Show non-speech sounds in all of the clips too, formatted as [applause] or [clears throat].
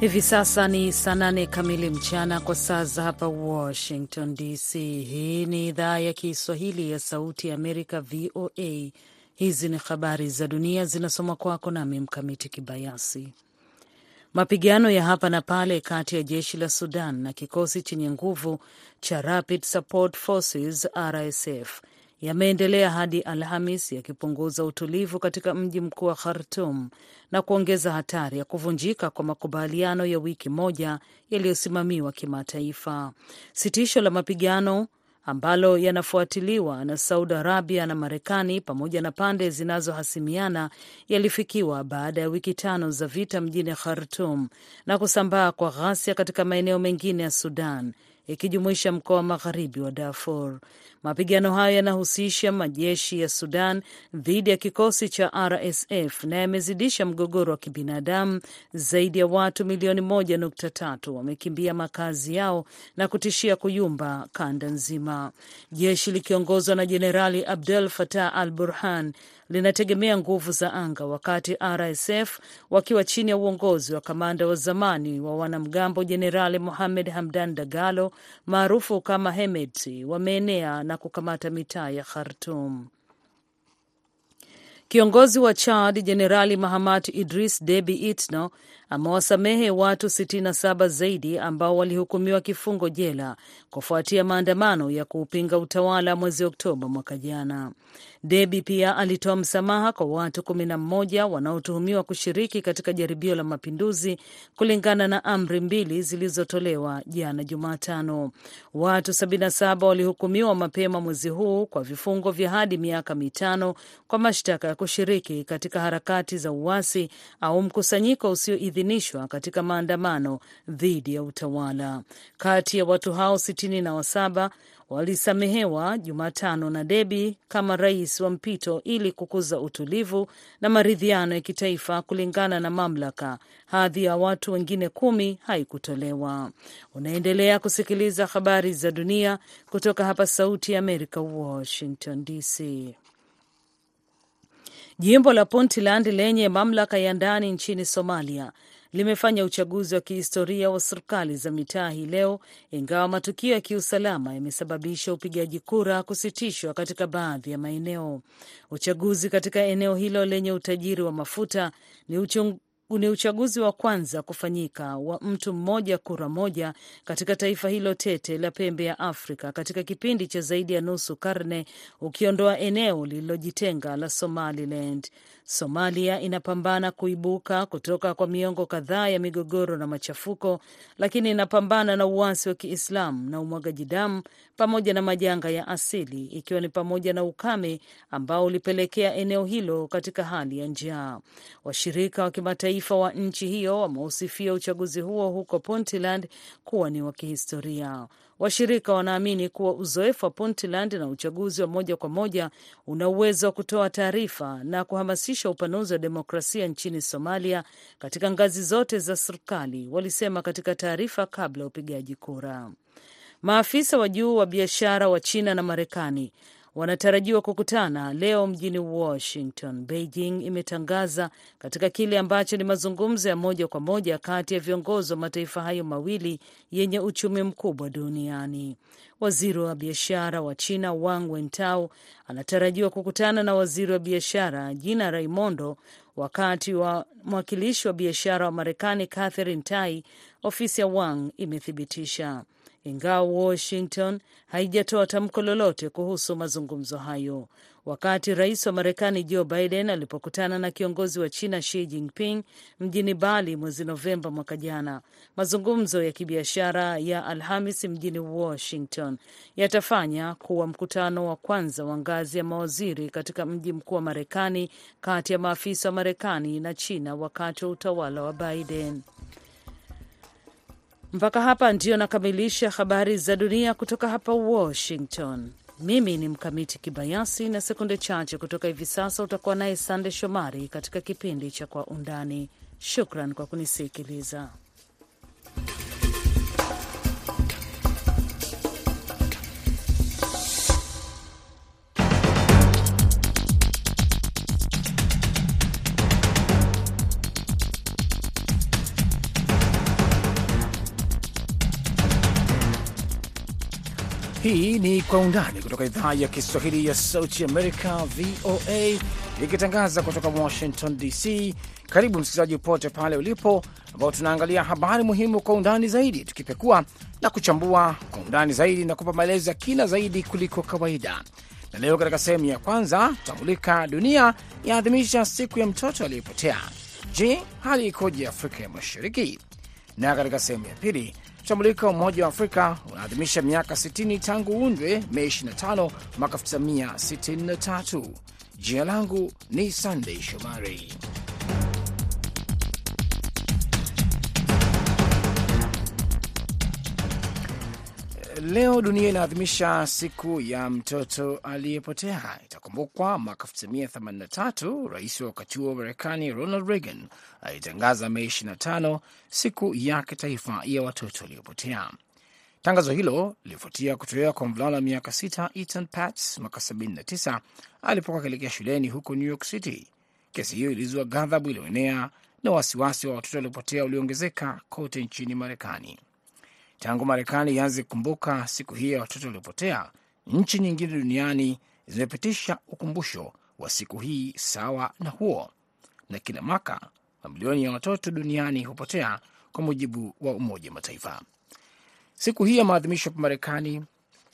Hivi sasa ni saa nane kamili mchana kwa saa za hapa Washington DC. Hii ni idhaa ya Kiswahili ya Sauti ya Amerika, VOA. Hizi ni habari za dunia zinasoma kwako nami Mkamiti Kibayasi. Mapigano ya hapa na pale kati ya jeshi la Sudan na kikosi chenye nguvu cha Rapid Support Forces RSF yameendelea hadi Alhamis yakipunguza utulivu katika mji mkuu wa Khartum na kuongeza hatari ya kuvunjika kwa makubaliano ya wiki moja yaliyosimamiwa kimataifa. Sitisho la mapigano ambalo yanafuatiliwa na Saudi Arabia na Marekani pamoja na pande zinazohasimiana yalifikiwa baada ya wiki tano za vita mjini Khartum na kusambaa kwa ghasia katika maeneo mengine ya Sudan ikijumuisha mkoa wa magharibi wa Darfur. Mapigano hayo yanahusisha majeshi ya Sudan dhidi ya kikosi cha RSF na yamezidisha mgogoro wa kibinadamu. Zaidi ya watu milioni moja nukta tatu wamekimbia makazi yao na kutishia kuyumba kanda nzima. Jeshi likiongozwa na Jenerali Abdel Fattah al Burhan linategemea nguvu za anga, wakati RSF wakiwa chini ya uongozi wa kamanda wa zamani wa wanamgambo Jenerali Mohamed Hamdan Dagalo maarufu kama Hemedti wameenea na kukamata mitaa ya Khartum. Kiongozi wa Chad Jenerali Mahamat Idris Debi Itno amewasamehe watu 67 zaidi ambao walihukumiwa kifungo jela kufuatia maandamano ya kuupinga utawala mwezi Oktoba mwaka jana. Debi pia alitoa msamaha kwa watu kumi na mmoja wanaotuhumiwa kushiriki katika jaribio la mapinduzi kulingana na amri mbili zilizotolewa jana Jumatano. Watu 77 walihukumiwa mapema mwezi huu kwa vifungo vya hadi miaka mitano kwa mashtaka ya kushiriki katika harakati za uasi au mkusanyiko usioidhinishwa katika maandamano dhidi ya utawala. Kati ya watu hao sitini na wasaba walisamehewa Jumatano na Debi kama rais wa mpito ili kukuza utulivu na maridhiano ya kitaifa kulingana na mamlaka. Hadhi ya watu wengine kumi haikutolewa. Unaendelea kusikiliza habari za dunia kutoka hapa Sauti ya Amerika, Washington DC. Jimbo la Puntland lenye mamlaka ya ndani nchini Somalia limefanya uchaguzi wa kihistoria wa serikali za mitaa hii leo, ingawa matukio ya kiusalama yamesababisha upigaji kura kusitishwa katika baadhi ya maeneo. Uchaguzi katika eneo hilo lenye utajiri wa mafuta ni uchung ni uchaguzi wa kwanza kufanyika wa mtu mmoja kura moja katika taifa hilo tete la pembe ya Afrika katika kipindi cha zaidi ya nusu karne, ukiondoa eneo lililojitenga la Somaliland. Somalia inapambana kuibuka kutoka kwa miongo kadhaa ya migogoro na machafuko, lakini inapambana na uasi wa Kiislamu na umwagaji damu pamoja na majanga ya asili, ikiwa ni pamoja na ukame ambao ulipelekea eneo hilo katika hali ya njaa. Washirika wa kimataifa wa nchi hiyo wameusifia uchaguzi huo huko Puntland kuwa ni wa kihistoria. Washirika wanaamini kuwa uzoefu wa Puntland na uchaguzi wa moja kwa moja una uwezo wa kutoa taarifa na kuhamasisha upanuzi wa demokrasia nchini Somalia katika ngazi zote za serikali, walisema katika taarifa kabla ya upigaji kura. Maafisa wa juu wa biashara wa China na Marekani wanatarajiwa kukutana leo mjini Washington. Beijing imetangaza katika kile ambacho ni mazungumzo ya moja kwa moja kati ya viongozi wa mataifa hayo mawili yenye uchumi mkubwa duniani. Waziri wa biashara wa China Wang Wentao anatarajiwa kukutana na waziri wa biashara Gina Raimondo, wakati wa mwakilishi wa biashara wa Marekani Catherine Tai, ofisi ya Wang imethibitisha ingawa Washington haijatoa tamko lolote kuhusu mazungumzo hayo. Wakati rais wa Marekani Joe Biden alipokutana na kiongozi wa China Xi Jinping mjini Bali mwezi Novemba mwaka jana, mazungumzo ya kibiashara ya Alhamis mjini Washington yatafanya kuwa mkutano wa kwanza wa ngazi ya mawaziri katika mji mkuu wa Marekani kati ya maafisa wa Marekani na China wakati wa utawala wa Biden. Mpaka hapa ndio nakamilisha habari za dunia kutoka hapa Washington. Mimi ni Mkamiti Kibayasi, na sekunde chache kutoka hivi sasa utakuwa naye Sande Shomari katika kipindi cha Kwa Undani. Shukran kwa kunisikiliza. Hii ni Kwa Undani kutoka idhaa ya Kiswahili ya Sauti Amerika, VOA, ikitangaza kutoka Washington DC. Karibu msikilizaji popote pale ulipo, ambao tunaangalia habari muhimu kwa undani zaidi, tukipekua na kuchambua kwa undani zaidi na kupa maelezo ya kina zaidi kuliko kawaida. Na leo katika sehemu ya kwanza tutamulika dunia yaadhimisha siku ya mtoto aliyepotea. Je, hali ikoje Afrika ya Mashariki? Na katika sehemu ya pili tutamulika Umoja wa Afrika unaadhimisha miaka 60 tangu uundwe Mei 25 mwaka 1963. Jina langu ni Sandey Shomari. Leo dunia inaadhimisha siku ya mtoto aliyepotea. Itakumbukwa mwaka 1983 rais wa wakati huo wa Marekani Ronald Reagan alitangaza Mei 25 siku ya kitaifa ya watoto waliopotea. Tangazo hilo lilifuatia kutolewa kwa mvulana wa miaka sita Ethan Pats mwaka 79 alipokuwa akielekea shuleni huko New York City. Kesi hiyo ilizua ghadhabu iliyoenea na wasiwasi wa watoto waliopotea ulioongezeka kote nchini Marekani. Tangu Marekani ianze kukumbuka siku hii ya watoto waliopotea, nchi nyingine duniani zimepitisha ukumbusho wa siku hii sawa na huo, na kila mwaka mamilioni ya watoto duniani hupotea, kwa mujibu wa Umoja wa Mataifa. Siku hii ya maadhimisho hapa Marekani,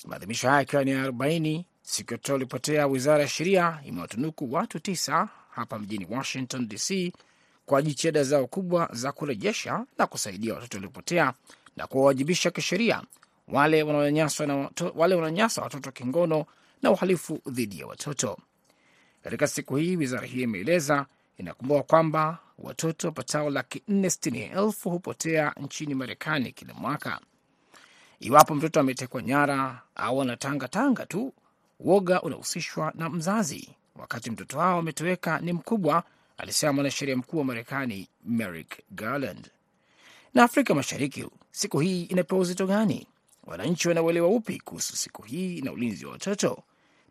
maadhimisho haya yakiwa ni ya arobaini, siku ya watoto waliopotea, wizara ya sheria imewatunuku watu tisa hapa mjini Washington DC kwa jitihada zao kubwa za kurejesha na kusaidia watoto waliopotea na kuwawajibisha kisheria wale wanaonyanyasa watoto kingono na uhalifu dhidi ya watoto. Katika siku hii, wizara hii imeeleza inakumbuka kwamba watoto wapatao laki nne sitini elfu hupotea nchini Marekani kila mwaka. Iwapo mtoto ametekwa nyara au anatangatanga tu, woga unahusishwa na mzazi wakati mtoto hao ametoweka ni mkubwa, alisema mwanasheria mkuu wa Marekani Merrick Garland. Na Afrika Mashariki, siku hii inapewa uzito gani? Wananchi wanauelewa upi kuhusu siku hii na ulinzi wa watoto?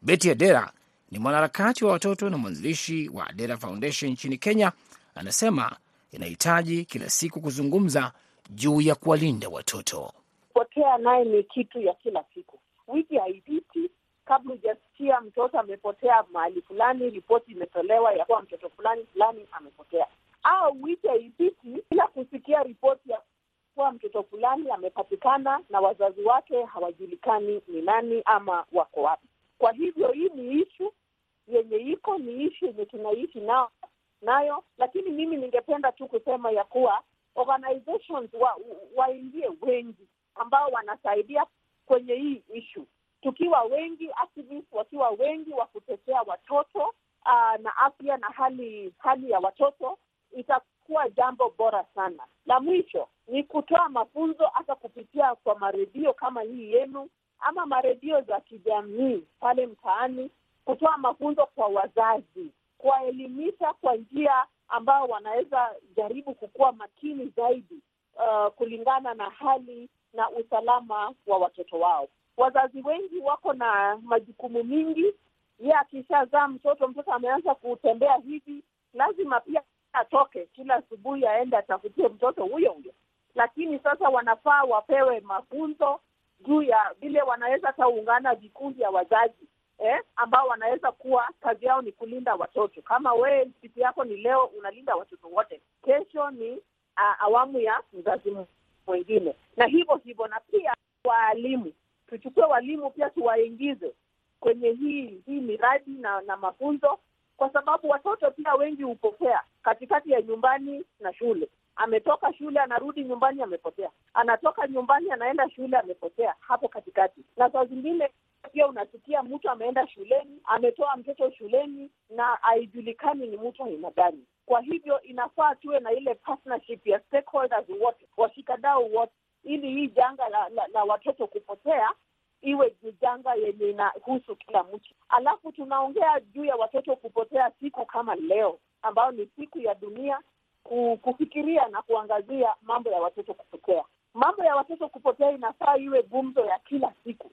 Beti Adera ni mwanaharakati wa watoto na mwanzilishi wa Adera Foundation nchini Kenya. Anasema inahitaji kila siku kuzungumza juu ya kuwalinda watoto. Potea naye ni kitu ya kila siku, wiki haipiti kabla hujasikia mtoto amepotea mahali fulani, ripoti imetolewa ya kuwa mtoto fulani fulani amepotea au wiki haipiti bila kusikia ripoti ya kuwa mtoto fulani amepatikana na wazazi wake hawajulikani ni nani ama wako wapi. Kwa hivyo hii ni ishu yenye iko, ni ishu yenye tunaishi nao nayo, lakini mimi ningependa tu kusema ya kuwa organizations waingie wengi ambao wanasaidia kwenye hii ishu, tukiwa wengi, activists wakiwa wengi wa kutetea watoto aa, na afya na hali hali ya watoto itakuwa jambo bora sana. La mwisho ni kutoa mafunzo hata kupitia kwa maredio kama hii yenu ama maredio za kijamii pale mtaani, kutoa mafunzo kwa wazazi, kuwaelimisha kwa njia ambao wanaweza jaribu kukuwa makini zaidi, uh, kulingana na hali na usalama wa watoto wao. Wazazi wengi wako na majukumu mingi. Ye akishazaa mtoto, mtoto ameanza kutembea hivi, lazima pia atoke. Kila asubuhi aende atafutie mtoto huyo huyo, lakini sasa wanafaa wapewe mafunzo juu ya vile wanaweza taungana vikundi ya wazazi eh, ambao wanaweza kuwa kazi yao ni kulinda watoto. Kama wewe siku yako ni leo unalinda watoto wote, kesho ni uh, awamu ya mzazi mwingine, na hivyo hivyo. Na pia waalimu, tuchukue walimu pia tuwaingize kwenye hii hii miradi na, na mafunzo kwa sababu watoto pia wengi hupotea katikati ya nyumbani na shule. Ametoka shule anarudi nyumbani amepotea, anatoka nyumbani anaenda shule amepotea hapo katikati. Na saa zingine pia unasikia mtu ameenda shuleni ametoa mtoto shuleni na haijulikani ni mtu aina gani. Kwa hivyo inafaa tuwe na ile partnership ya stakeholders wote, washikadau wote, ili hii janga la, la, la watoto kupotea iwe ni janga yenye inahusu kila mtu. Alafu tunaongea juu ya watoto kupotea siku kama leo, ambayo ni siku ya dunia kufikiria na kuangazia mambo ya watoto kupotea. Mambo ya watoto kupotea inafaa iwe gumzo ya kila siku,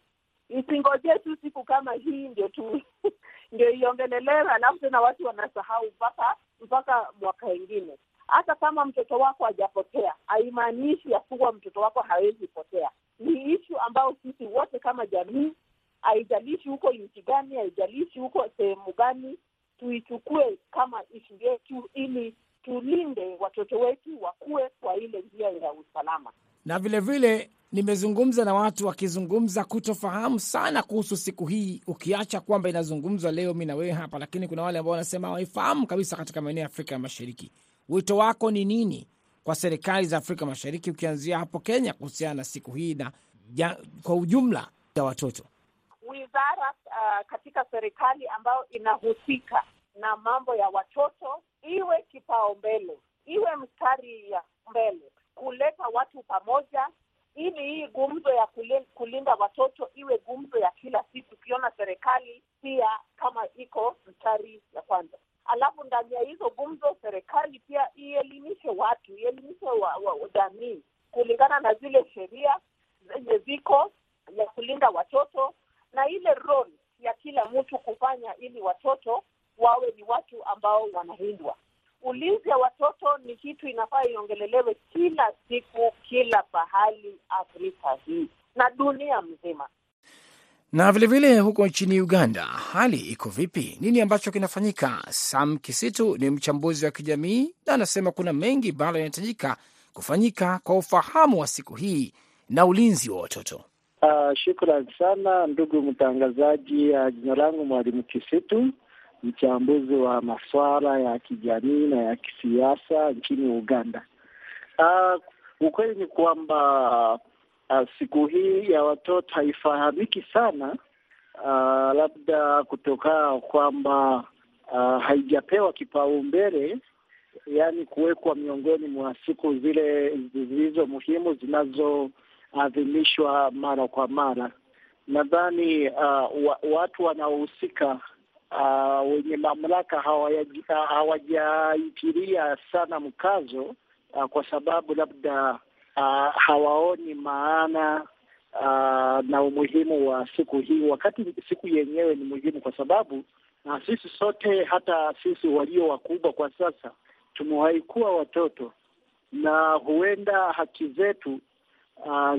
isingojee tu siku kama hii ndio tu [laughs] ndio iongelelewe, alafu tena watu wanasahau mpaka mpaka mwaka ingine. Hata kama mtoto wako hajapotea, haimaanishi ya kuwa mtoto wako hawezi potea. Ni ishu ambayo sisi wote kama jamii, haijalishi huko nchi gani, haijalishi huko sehemu gani, tuichukue kama ishu yetu ili tulinde watoto wetu wakuwe kwa ile njia ya usalama. Na vilevile vile, nimezungumza na watu wakizungumza kutofahamu sana kuhusu siku hii, ukiacha kwamba inazungumzwa leo mi na wewe hapa, lakini kuna wale ambao wanasema hawaifahamu kabisa katika maeneo ya Afrika ya Mashariki. Wito wako ni nini kwa serikali za Afrika Mashariki, ukianzia hapo Kenya, kuhusiana na siku hii na ja, kwa ujumla ya watoto? Wizara uh, katika serikali ambayo inahusika na mambo ya watoto iwe kipaumbele, iwe mstari ya mbele kuleta watu pamoja, ili hii gumzo ya kulinda watoto iwe gumzo ya kila siku, ukiona serikali pia kama iko mstari ya kwanza. Alafu ndani ya hizo gumzo, serikali pia ielimishe watu, ielimishe jamii kulingana na zile sheria zenye ziko ya kulinda watoto na ile role ya kila mtu kufanya ili watoto wawe ni watu ambao wanalindwa. Ulinzi ya watoto ni kitu inafaa iongelelewe kila siku, kila pahali Afrika hii na dunia mzima. Na vilevile vile huko nchini Uganda hali iko vipi? Nini ambacho kinafanyika? Sam Kisitu ni mchambuzi wa kijamii na anasema kuna mengi bado yanahitajika kufanyika kwa ufahamu wa siku hii na ulinzi wa watoto. Uh, shukran sana ndugu mtangazaji. Uh, jina langu Mwalimu Kisitu, mchambuzi wa masuala ya kijamii na ya kisiasa nchini Uganda. Uh, ukweli ni kwamba uh, siku hii ya watoto haifahamiki sana, uh, labda kutokana kwamba uh, haijapewa kipaumbele, yaani kuwekwa miongoni mwa siku zile zilizo muhimu zinazoadhimishwa mara kwa mara. Nadhani uh, wa, watu wanaohusika uh, wenye mamlaka hawajaitilia sana mkazo uh, kwa sababu labda uh, hawaoni maana uh, na umuhimu wa siku hii, wakati siku yenyewe ni muhimu kwa sababu na sisi sote, hata sisi walio wakubwa kwa sasa tumewahi kuwa watoto. Na huenda haki zetu uh,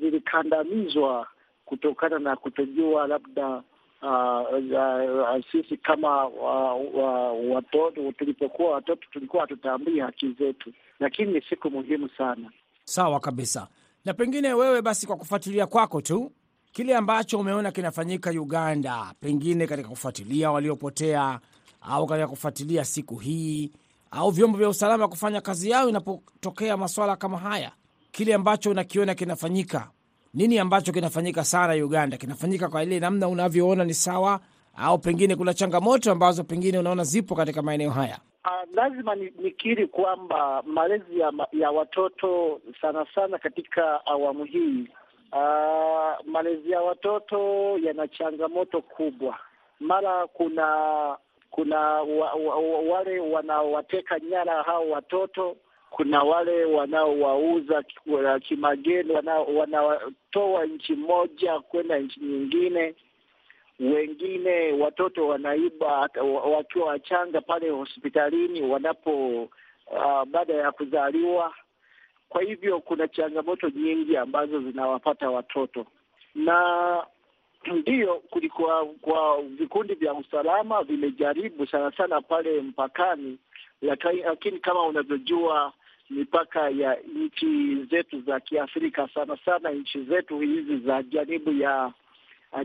zilikandamizwa zili, zili kutokana na kutojua labda Uh, uh, sisi kama uh, watoto tulipokuwa watoto tulikuwa hatutambui haki zetu, lakini ni siku muhimu sana. Sawa kabisa. Na pengine wewe basi, kwa kufuatilia kwako tu kile ambacho umeona kinafanyika Uganda, pengine katika kufuatilia waliopotea au katika kufuatilia siku hii au vyombo vya usalama kufanya kazi yao inapotokea maswala kama haya, kile ambacho unakiona kinafanyika nini ambacho kinafanyika sana Uganda? Kinafanyika kwa ile namna unavyoona ni sawa, au pengine kuna changamoto ambazo pengine unaona zipo katika maeneo haya? Uh, lazima nikiri kwamba malezi ya, ya watoto sana sana katika awamu hii uh, malezi ya watoto yana changamoto kubwa. Mara kuna kuna wa, wa, wale wanaowateka nyara hao watoto kuna wale wanaowauza kimageni, wanatoa nchi moja kwenda nchi nyingine. Wengine watoto wanaiba wakiwa wachanga pale hospitalini wanapo uh, baada ya kuzaliwa. Kwa hivyo kuna changamoto nyingi ambazo zinawapata watoto, na [clears throat] ndiyo kulikuwa kwa vikundi vya usalama vimejaribu sana sana pale mpakani, lakini kama unavyojua mipaka ya nchi zetu za Kiafrika sana sana nchi zetu hizi za janibu ya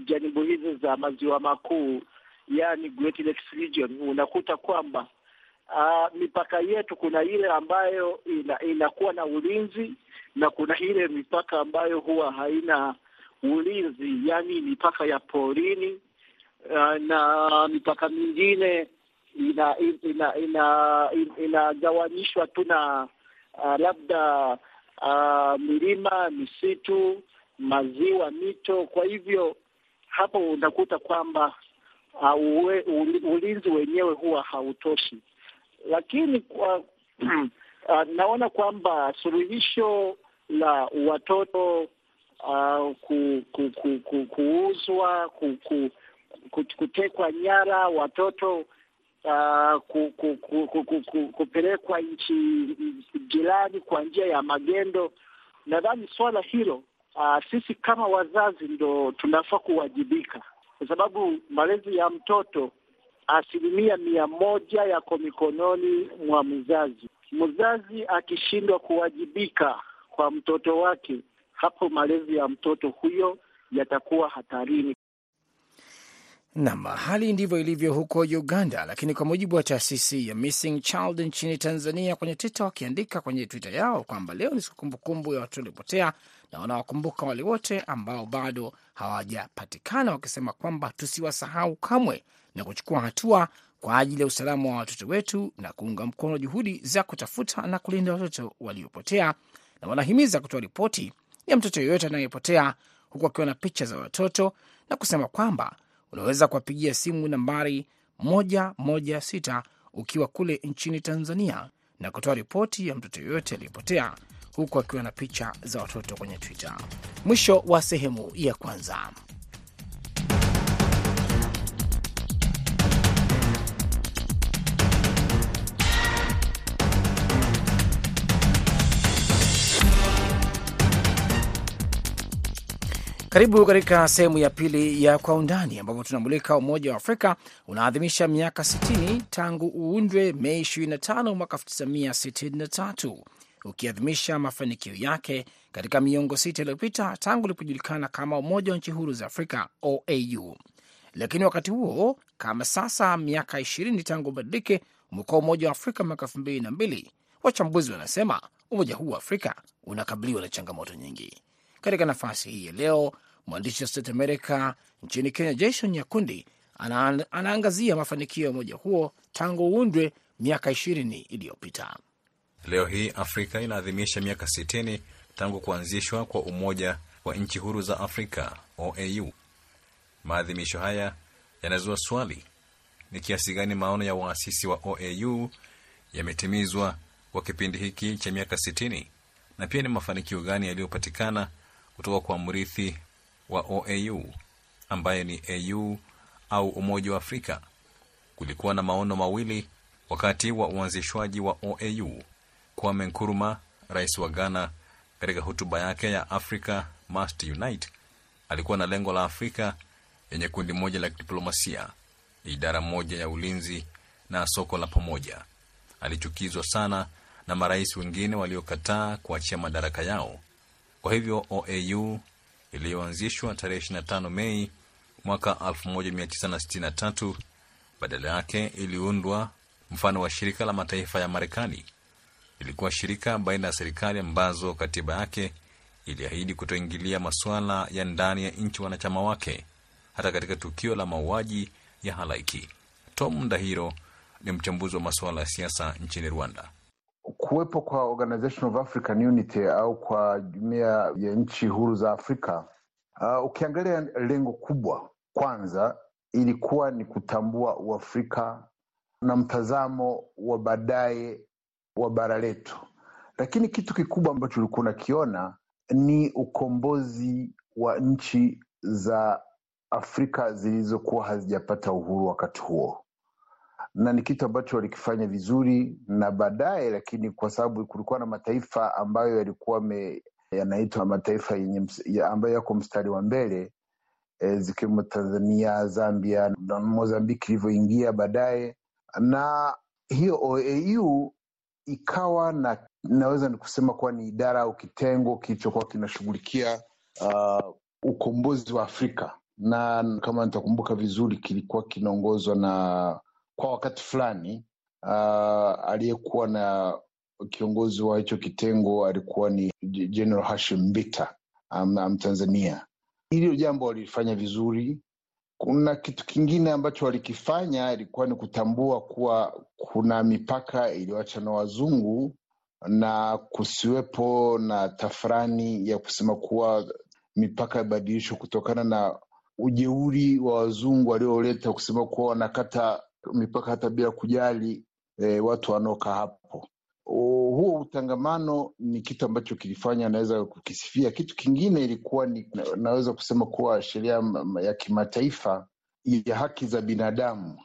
janibu hizi za maziwa makuu, yani Great Lakes Region, unakuta kwamba uh, mipaka yetu kuna ile ambayo ina, inakuwa na ulinzi na kuna ile mipaka ambayo huwa haina ulinzi, yani mipaka ya porini uh, na mipaka mingine ina ina ina, ina tu na Uh, labda uh, milima, misitu, maziwa, mito. Kwa hivyo hapo unakuta kwamba uh, uwe, ulinzi wenyewe huwa hautoshi, lakini kwa uh, [clears throat] naona kwamba suluhisho la watoto uh, ku, ku, ku, ku, kuuzwa ku, ku, ku, kutekwa nyara watoto Uh, ku, ku, ku, ku, ku, kupelekwa nchi jirani kwa njia ya magendo nadhani swala hilo uh, sisi kama wazazi ndo tunafaa kuwajibika, kwa sababu malezi ya mtoto asilimia mia moja yako mikononi mwa mzazi. Mzazi akishindwa kuwajibika kwa mtoto wake, hapo malezi ya mtoto huyo yatakuwa hatarini. Nam, hali ndivyo ilivyo huko Uganda, lakini kwa mujibu wa taasisi ya Missing Child nchini Tanzania, kwenye Twitter wakiandika kwenye Twitter yao kwamba leo ni siku kumbukumbu ya watoto waliopotea na wanawakumbuka wale wote ambao bado hawajapatikana, wakisema kwamba tusiwasahau kamwe na kuchukua hatua kwa ajili ya usalama wa watoto wetu na kuunga mkono juhudi za kutafuta na kulinda watoto waliopotea, na wanahimiza kutoa ripoti ya mtoto yeyote anayepotea, huku akiwa na picha za watoto na kusema kwamba unaweza kuwapigia simu nambari moja moja sita ukiwa kule nchini Tanzania na kutoa ripoti ya mtoto yoyote aliyepotea, huku akiwa na picha za watoto kwenye Twitter. Mwisho wa sehemu ya kwanza. Karibu katika sehemu ya pili ya Kwa Undani, ambapo tunamulika Umoja wa Afrika unaadhimisha miaka 60 tangu uundwe Mei 25 mwaka 1963 ukiadhimisha mafanikio yake katika miongo sita iliyopita tangu ulipojulikana kama Umoja wa Nchi Huru za Afrika, OAU. Lakini wakati huo, kama sasa miaka 20 tangu ubadilike, umekuwa Umoja wa Afrika mwaka 2002. Wachambuzi wanasema umoja huu wa Afrika unakabiliwa na changamoto nyingi. Katika nafasi hii ya leo, mwandishi wa Sauti America nchini Kenya, Jason Nyakundi ana, anaangazia mafanikio ya umoja huo tangu uundwe miaka ishirini iliyopita. Leo hii Afrika inaadhimisha miaka 60 tangu kuanzishwa kwa Umoja wa Nchi Huru za Afrika, OAU. Maadhimisho haya yanazua swali, ni kiasi gani maono ya waasisi wa OAU yametimizwa kwa kipindi hiki cha miaka 60 na pia ni mafanikio gani yaliyopatikana kutoka kwa mrithi wa OAU ambaye ni AU au Umoja wa Afrika. Kulikuwa na maono mawili wakati wa uanzishwaji wa OAU. Kwame Nkrumah, rais wa Ghana, katika hotuba yake ya Africa Must Unite, alikuwa na lengo la Afrika yenye kundi moja la kidiplomasia, idara moja ya ulinzi na soko la pamoja. Alichukizwa sana na marais wengine waliokataa kuachia madaraka yao. Kwa hivyo OAU iliyoanzishwa tarehe 25 Mei mwaka 1963 badala yake iliundwa mfano wa shirika la mataifa ya Marekani. Ilikuwa shirika baina ya serikali ambazo katiba yake iliahidi kutoingilia masuala ya ndani ya nchi wanachama wake, hata katika tukio la mauaji ya halaiki. Tom Ndahiro ni mchambuzi wa masuala ya siasa nchini Rwanda. Kuwepo kwa Organization of African Unity au kwa jumuiya ya nchi huru za Afrika, uh, ukiangalia lengo kubwa kwanza ilikuwa ni kutambua Uafrika na mtazamo wa baadaye wa bara letu, lakini kitu kikubwa ambacho ulikuwa unakiona ni ukombozi wa nchi za Afrika zilizokuwa hazijapata uhuru wakati huo na ni kitu ambacho walikifanya vizuri na baadaye, lakini kwa sababu kulikuwa na mataifa ambayo yalikuwa yanaitwa mataifa yenye ambayo yako mstari wa mbele e, zikiwemo Tanzania, Zambia na Mozambiki ilivyoingia baadaye, na hiyo OAU ikawa na naweza ni kusema kuwa ni idara au kitengo kilichokuwa kinashughulikia uh, ukombozi wa Afrika, na kama nitakumbuka vizuri kilikuwa kinaongozwa na kwa wakati fulani uh, aliyekuwa na kiongozi wa hicho kitengo alikuwa ni General Hashim Mbita Mtanzania. Um, hilo jambo walilifanya vizuri. Kuna kitu kingine ambacho walikifanya ilikuwa ni kutambua kuwa kuna mipaka iliyoacha na wazungu na kusiwepo na tafrani ya kusema kuwa mipaka ibadilishwe kutokana na ujeuri wa wazungu walioleta kusema kuwa wanakata mipaka hata bila kujali e, watu wanaokaa hapo. Huo utangamano ni kitu ambacho kilifanya naweza kukisifia. Kitu kingine ilikuwa ni naweza kusema kuwa sheria ya kimataifa ya haki za binadamu,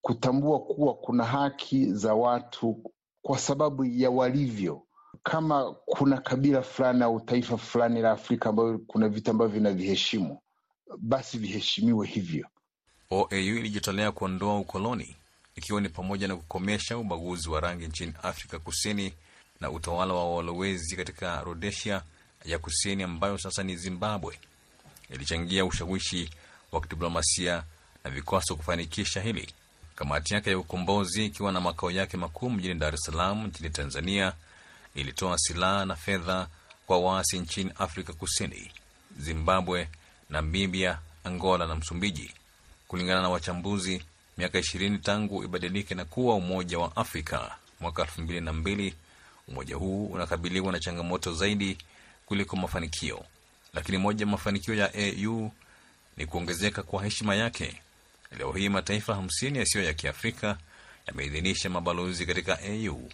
kutambua kuwa kuna haki za watu kwa sababu ya walivyo. kama kuna kabila fulani au taifa fulani la Afrika ambayo kuna vitu ambavyo vinaviheshimu, basi viheshimiwe hivyo. OAU ilijitolea kuondoa ukoloni ikiwa ni pamoja na kukomesha ubaguzi wa rangi nchini Afrika Kusini na utawala wa walowezi katika Rhodesia ya Kusini ambayo sasa ni Zimbabwe. Ilichangia ushawishi wa kidiplomasia na vikwaso kufanikisha hili. Kamati yake ya ukombozi ikiwa na makao yake makuu mjini Dar es Salaam nchini Tanzania ilitoa silaha na fedha kwa waasi nchini Afrika Kusini, Zimbabwe, Namibia, Angola na Msumbiji. Kulingana na wachambuzi, miaka ishirini tangu ibadilike na kuwa Umoja wa Afrika mwaka elfu mbili na mbili, umoja huu unakabiliwa na changamoto zaidi kuliko mafanikio. Lakini moja ya mafanikio ya AU ni kuongezeka kwa heshima yake. Leo hii mataifa hamsini yasiyo ya Kiafrika yameidhinisha mabalozi katika AU.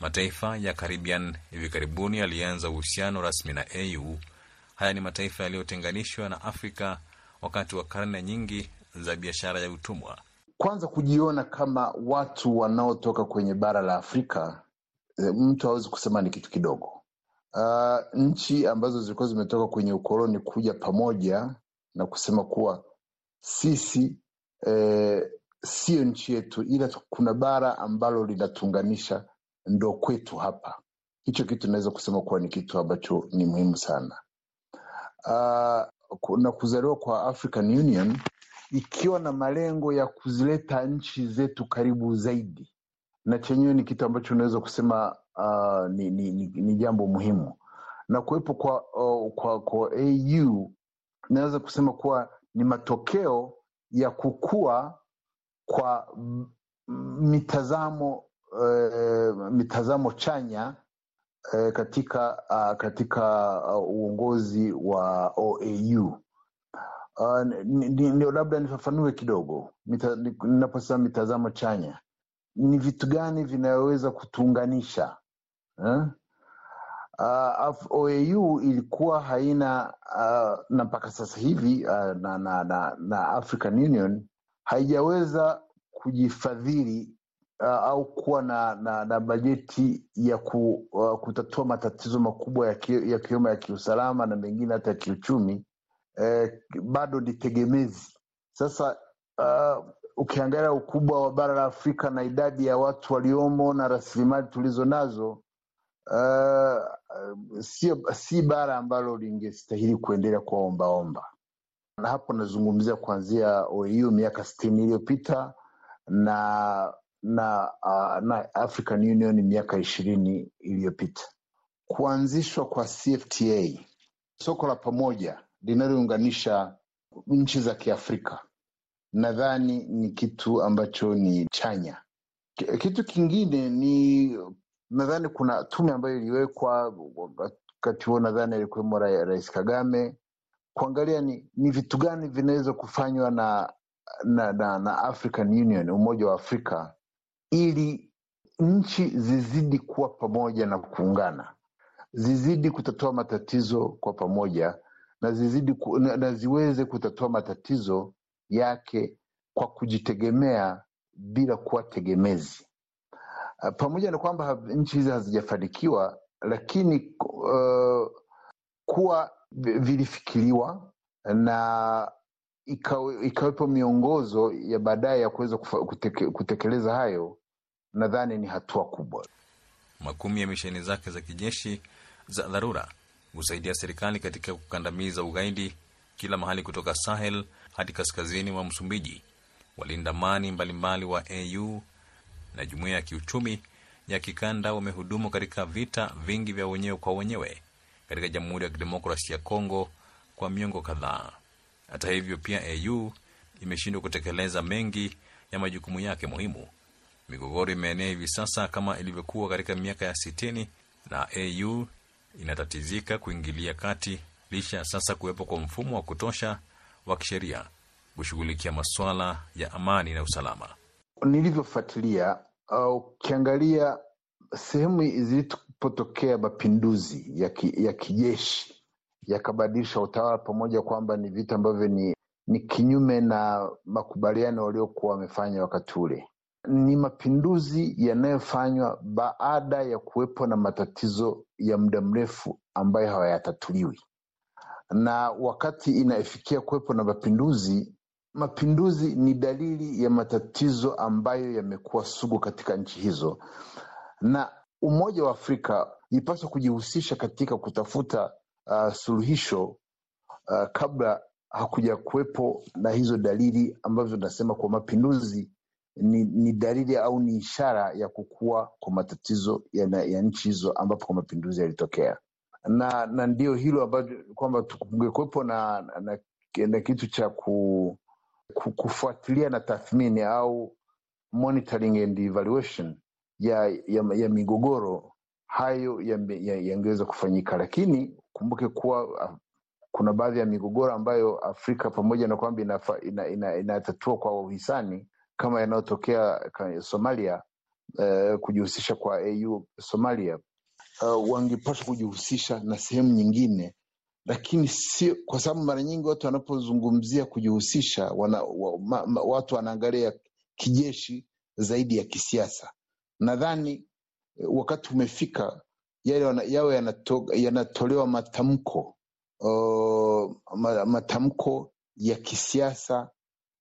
Mataifa ya Caribbean hivi karibuni yalianza uhusiano rasmi na AU. Haya ni mataifa yaliyotenganishwa na Afrika wakati wa karne nyingi za biashara ya utumwa. Kwanza kujiona kama watu wanaotoka kwenye bara la Afrika, mtu hawezi kusema ni kitu kidogo. Uh, nchi ambazo zilikuwa zimetoka kwenye ukoloni kuja pamoja na kusema kuwa sisi eh, siyo nchi yetu, ila kuna bara ambalo linatuunganisha, ndo kwetu hapa. Hicho kitu naweza kusema kuwa ni kitu ambacho ni muhimu sana. Uh, na kuzaliwa kwa African Union ikiwa na malengo ya kuzileta nchi zetu karibu zaidi, na chenyewe ni kitu ambacho unaweza kusema uh, ni, ni, ni, ni jambo muhimu na kuwepo kwa, uh, kwa, kwa AU naweza kusema kuwa ni matokeo ya kukua kwa mitazamo uh, mitazamo chanya uh, katika uh, katika uh, uongozi wa OAU. Uh, ndio labda nifafanue kidogo. Ninaposema mitazamo chanya. Ni vitu gani vinayoweza kutuunganisha? Eh? Uh, OAU ilikuwa haina uh, na mpaka sasa hivi uh, na, na, na, na African Union haijaweza kujifadhili uh, au kuwa na, na, na bajeti ya ku, uh, kutatua matatizo makubwa yakiwemo ya, ya kiusalama na mengine hata ya kiuchumi eh, bado ni tegemezi. Sasa uh, ukiangalia ukubwa wa bara la Afrika na idadi ya watu waliomo na rasilimali tulizo nazo uh, si, si bara ambalo lingestahili kuendelea kuwa ombaomba, na hapo nazungumzia kuanzia OAU miaka sitini iliyopita na na, uh, na African Union miaka ishirini iliyopita. Kuanzishwa kwa CFTA, soko la pamoja linalounganisha nchi za Kiafrika, nadhani ni kitu ambacho ni chanya. Kitu kingine ni nadhani kuna tume ambayo iliwekwa wakati huo, nadhani alikuwemo Rais Kagame kuangalia ni, ni vitu gani vinaweza kufanywa na, na, na, na African Union, Umoja wa Afrika, ili nchi zizidi kuwa pamoja na kuungana, zizidi kutatua matatizo kwa pamoja na zizidi ku, na, na ziweze kutatua matatizo yake kwa kujitegemea bila kuwa tegemezi. Pamoja na kwamba nchi hizi hazijafanikiwa, lakini uh, kuwa vilifikiriwa na ikawe, ikawepo miongozo ya baadaye ya kuweza kuteke, kutekeleza hayo, nadhani ni hatua kubwa. Makumi ya misheni zake za kijeshi za dharura husaidia serikali katika kukandamiza ugaidi kila mahali kutoka Sahel hadi kaskazini mwa Msumbiji. Walinda amani mbalimbali wa AU na jumuiya ya kiuchumi ya kikanda wamehudumu katika vita vingi vya wenyewe kwa wenyewe katika Jamhuri ya Kidemokrasia ya Kongo kwa miongo kadhaa. Hata hivyo, pia AU imeshindwa kutekeleza mengi ya majukumu yake muhimu. Migogoro imeenea hivi sasa kama ilivyokuwa katika miaka ya sitini, na AU inatatizika kuingilia kati licha ya sasa kuwepo kwa mfumo wa kutosha wa kisheria kushughulikia masuala ya amani na usalama. Nilivyofuatilia ukiangalia uh, sehemu zilipotokea mapinduzi ya, ki, ya kijeshi yakabadilisha utawala, pamoja kwamba ni vitu ambavyo ni, ni kinyume na makubaliano waliokuwa wamefanya wakati ule. Ni mapinduzi yanayofanywa baada ya kuwepo na matatizo ya muda mrefu ambayo hayatatuliwi, na wakati inafikia kuwepo na mapinduzi, mapinduzi ni dalili ya matatizo ambayo yamekuwa sugu katika nchi hizo, na Umoja wa Afrika ipaswa kujihusisha katika kutafuta uh, suluhisho uh, kabla hakuja kuwepo na hizo dalili ambavyo tunasema kwa mapinduzi ni, ni dalili au ni ishara ya kukua kwa matatizo ya, ya nchi hizo ambapo kwa mapinduzi yalitokea, na na ndio hilo ambacho kwamba kungekuwepo na, na, na kitu cha ku, ku, kufuatilia na tathmini au monitoring and evaluation ya, ya, ya migogoro hayo yangeweza ya, ya kufanyika, lakini kumbuke kuwa uh, kuna baadhi ya migogoro ambayo Afrika pamoja na kwamba inatatua ina, ina, ina kwa uhisani kama yanayotokea Somalia, uh, kujihusisha kwa AU Somalia, uh, wangepaswa kujihusisha na sehemu nyingine, lakini sio kwa sababu mara nyingi watu wanapozungumzia kujihusisha wana, wa, ma, ma, watu wanaangalia kijeshi zaidi ya kisiasa. Nadhani wakati umefika yale yawe yanato, yanatolewa matamko uh, matamko ya kisiasa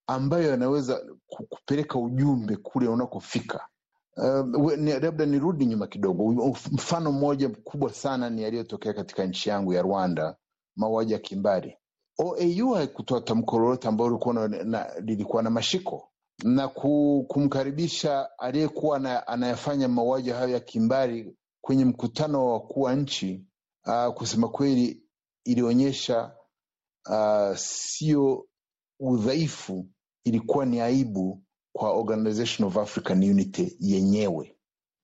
ambayo yanaweza kupeleka ujumbe kule unakofika. Uh, labda nirudi nyuma kidogo. Mfano mmoja mkubwa sana ni yaliyotokea katika nchi yangu ya Rwanda, mauaji ya kimbari. OAU haikutoa tamko lolote ambalo lilikuwa na mashiko na kumkaribisha aliyekuwa anayafanya mauaji hayo ya kimbari kwenye mkutano wa wakuu wa nchi. Uh, kusema kweli ilionyesha uh, sio udhaifu, ilikuwa ni aibu kwa Organization of African Unity yenyewe.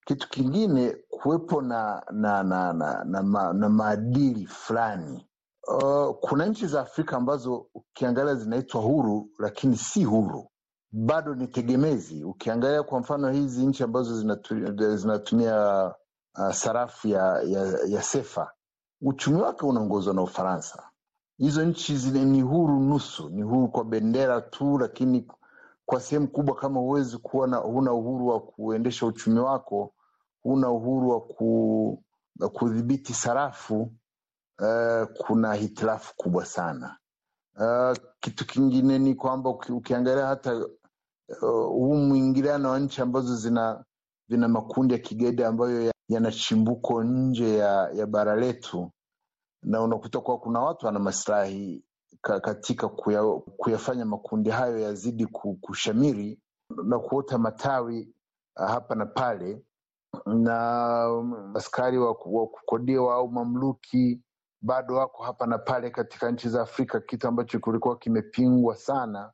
Kitu kingine kuwepo na na na, na, na, na, na maadili fulani. Uh, kuna nchi za Afrika ambazo ukiangalia zinaitwa huru lakini si huru bado ni tegemezi. Ukiangalia kwa mfano hizi nchi ambazo zinatumia, zinatumia uh, sarafu ya, ya, ya sefa, uchumi wake unaongozwa na Ufaransa. Hizo nchi ni huru nusu, ni huru kwa bendera tu, lakini kwa sehemu kubwa, kama huwezi kuwa na, huna uhuru wa kuendesha uchumi wako, huna uhuru wa ku, kudhibiti sarafu uh, kuna hitilafu kubwa sana. Uh, kitu kingine ni kwamba ukiangalia hata huu uh, mwingiliano wa nchi ambazo zina vina makundi ya kigaidi ambayo yana chimbuko nje ya, ya bara letu, na unakuta kuwa kuna watu wana masilahi katika kuya, kuyafanya makundi hayo yazidi kushamiri na kuota matawi uh, hapa na pale, na um, askari wa, wa kukodiwa au mamluki bado wako hapa na pale katika nchi za Afrika, kitu ambacho kulikuwa kimepingwa sana.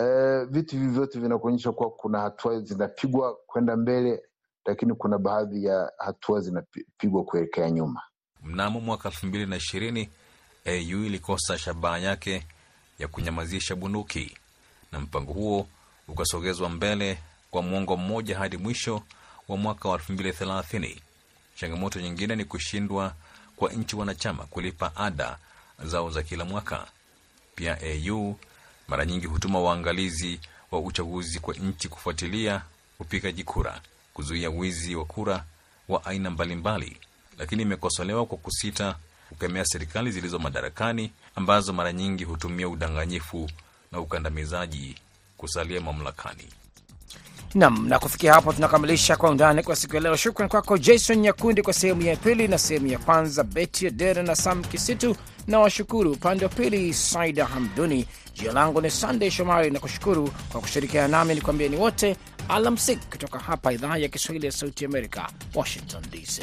E, vitu hivi vyote vinakuonyesha kuwa kuna hatua zinapigwa kwenda mbele, lakini kuna baadhi ya hatua zinapigwa kuelekea nyuma. Mnamo mwaka elfu mbili na ishirini AU ilikosa shabaha yake ya kunyamazisha bunduki na mpango huo ukasogezwa mbele kwa mwongo mmoja hadi mwisho wa mwaka wa elfu mbili thelathini. Changamoto nyingine ni kushindwa kwa nchi wanachama kulipa ada zao za kila mwaka. Pia AU mara nyingi hutuma waangalizi wa uchaguzi kwa nchi kufuatilia upigaji kura, kuzuia wizi wa kura wa aina mbalimbali, lakini imekosolewa kwa kusita kukemea serikali zilizo madarakani ambazo mara nyingi hutumia udanganyifu na ukandamizaji kusalia mamlakani. Nam, na kufikia hapo tunakamilisha Kwa Undani kwa siku ya leo. Shukran kwako Jason Nyakundi kwa sehemu ya pili, na sehemu ya kwanza Beti Adera na Sam Kisitu na washukuru upande wa pili Saida Hamduni. Jina langu ni Sandey Shomari na kushukuru kwa kushirikiana nami, ni kuambia ni wote alamsik kutoka hapa idhaa ya Kiswahili ya Sauti Amerika, Washington DC.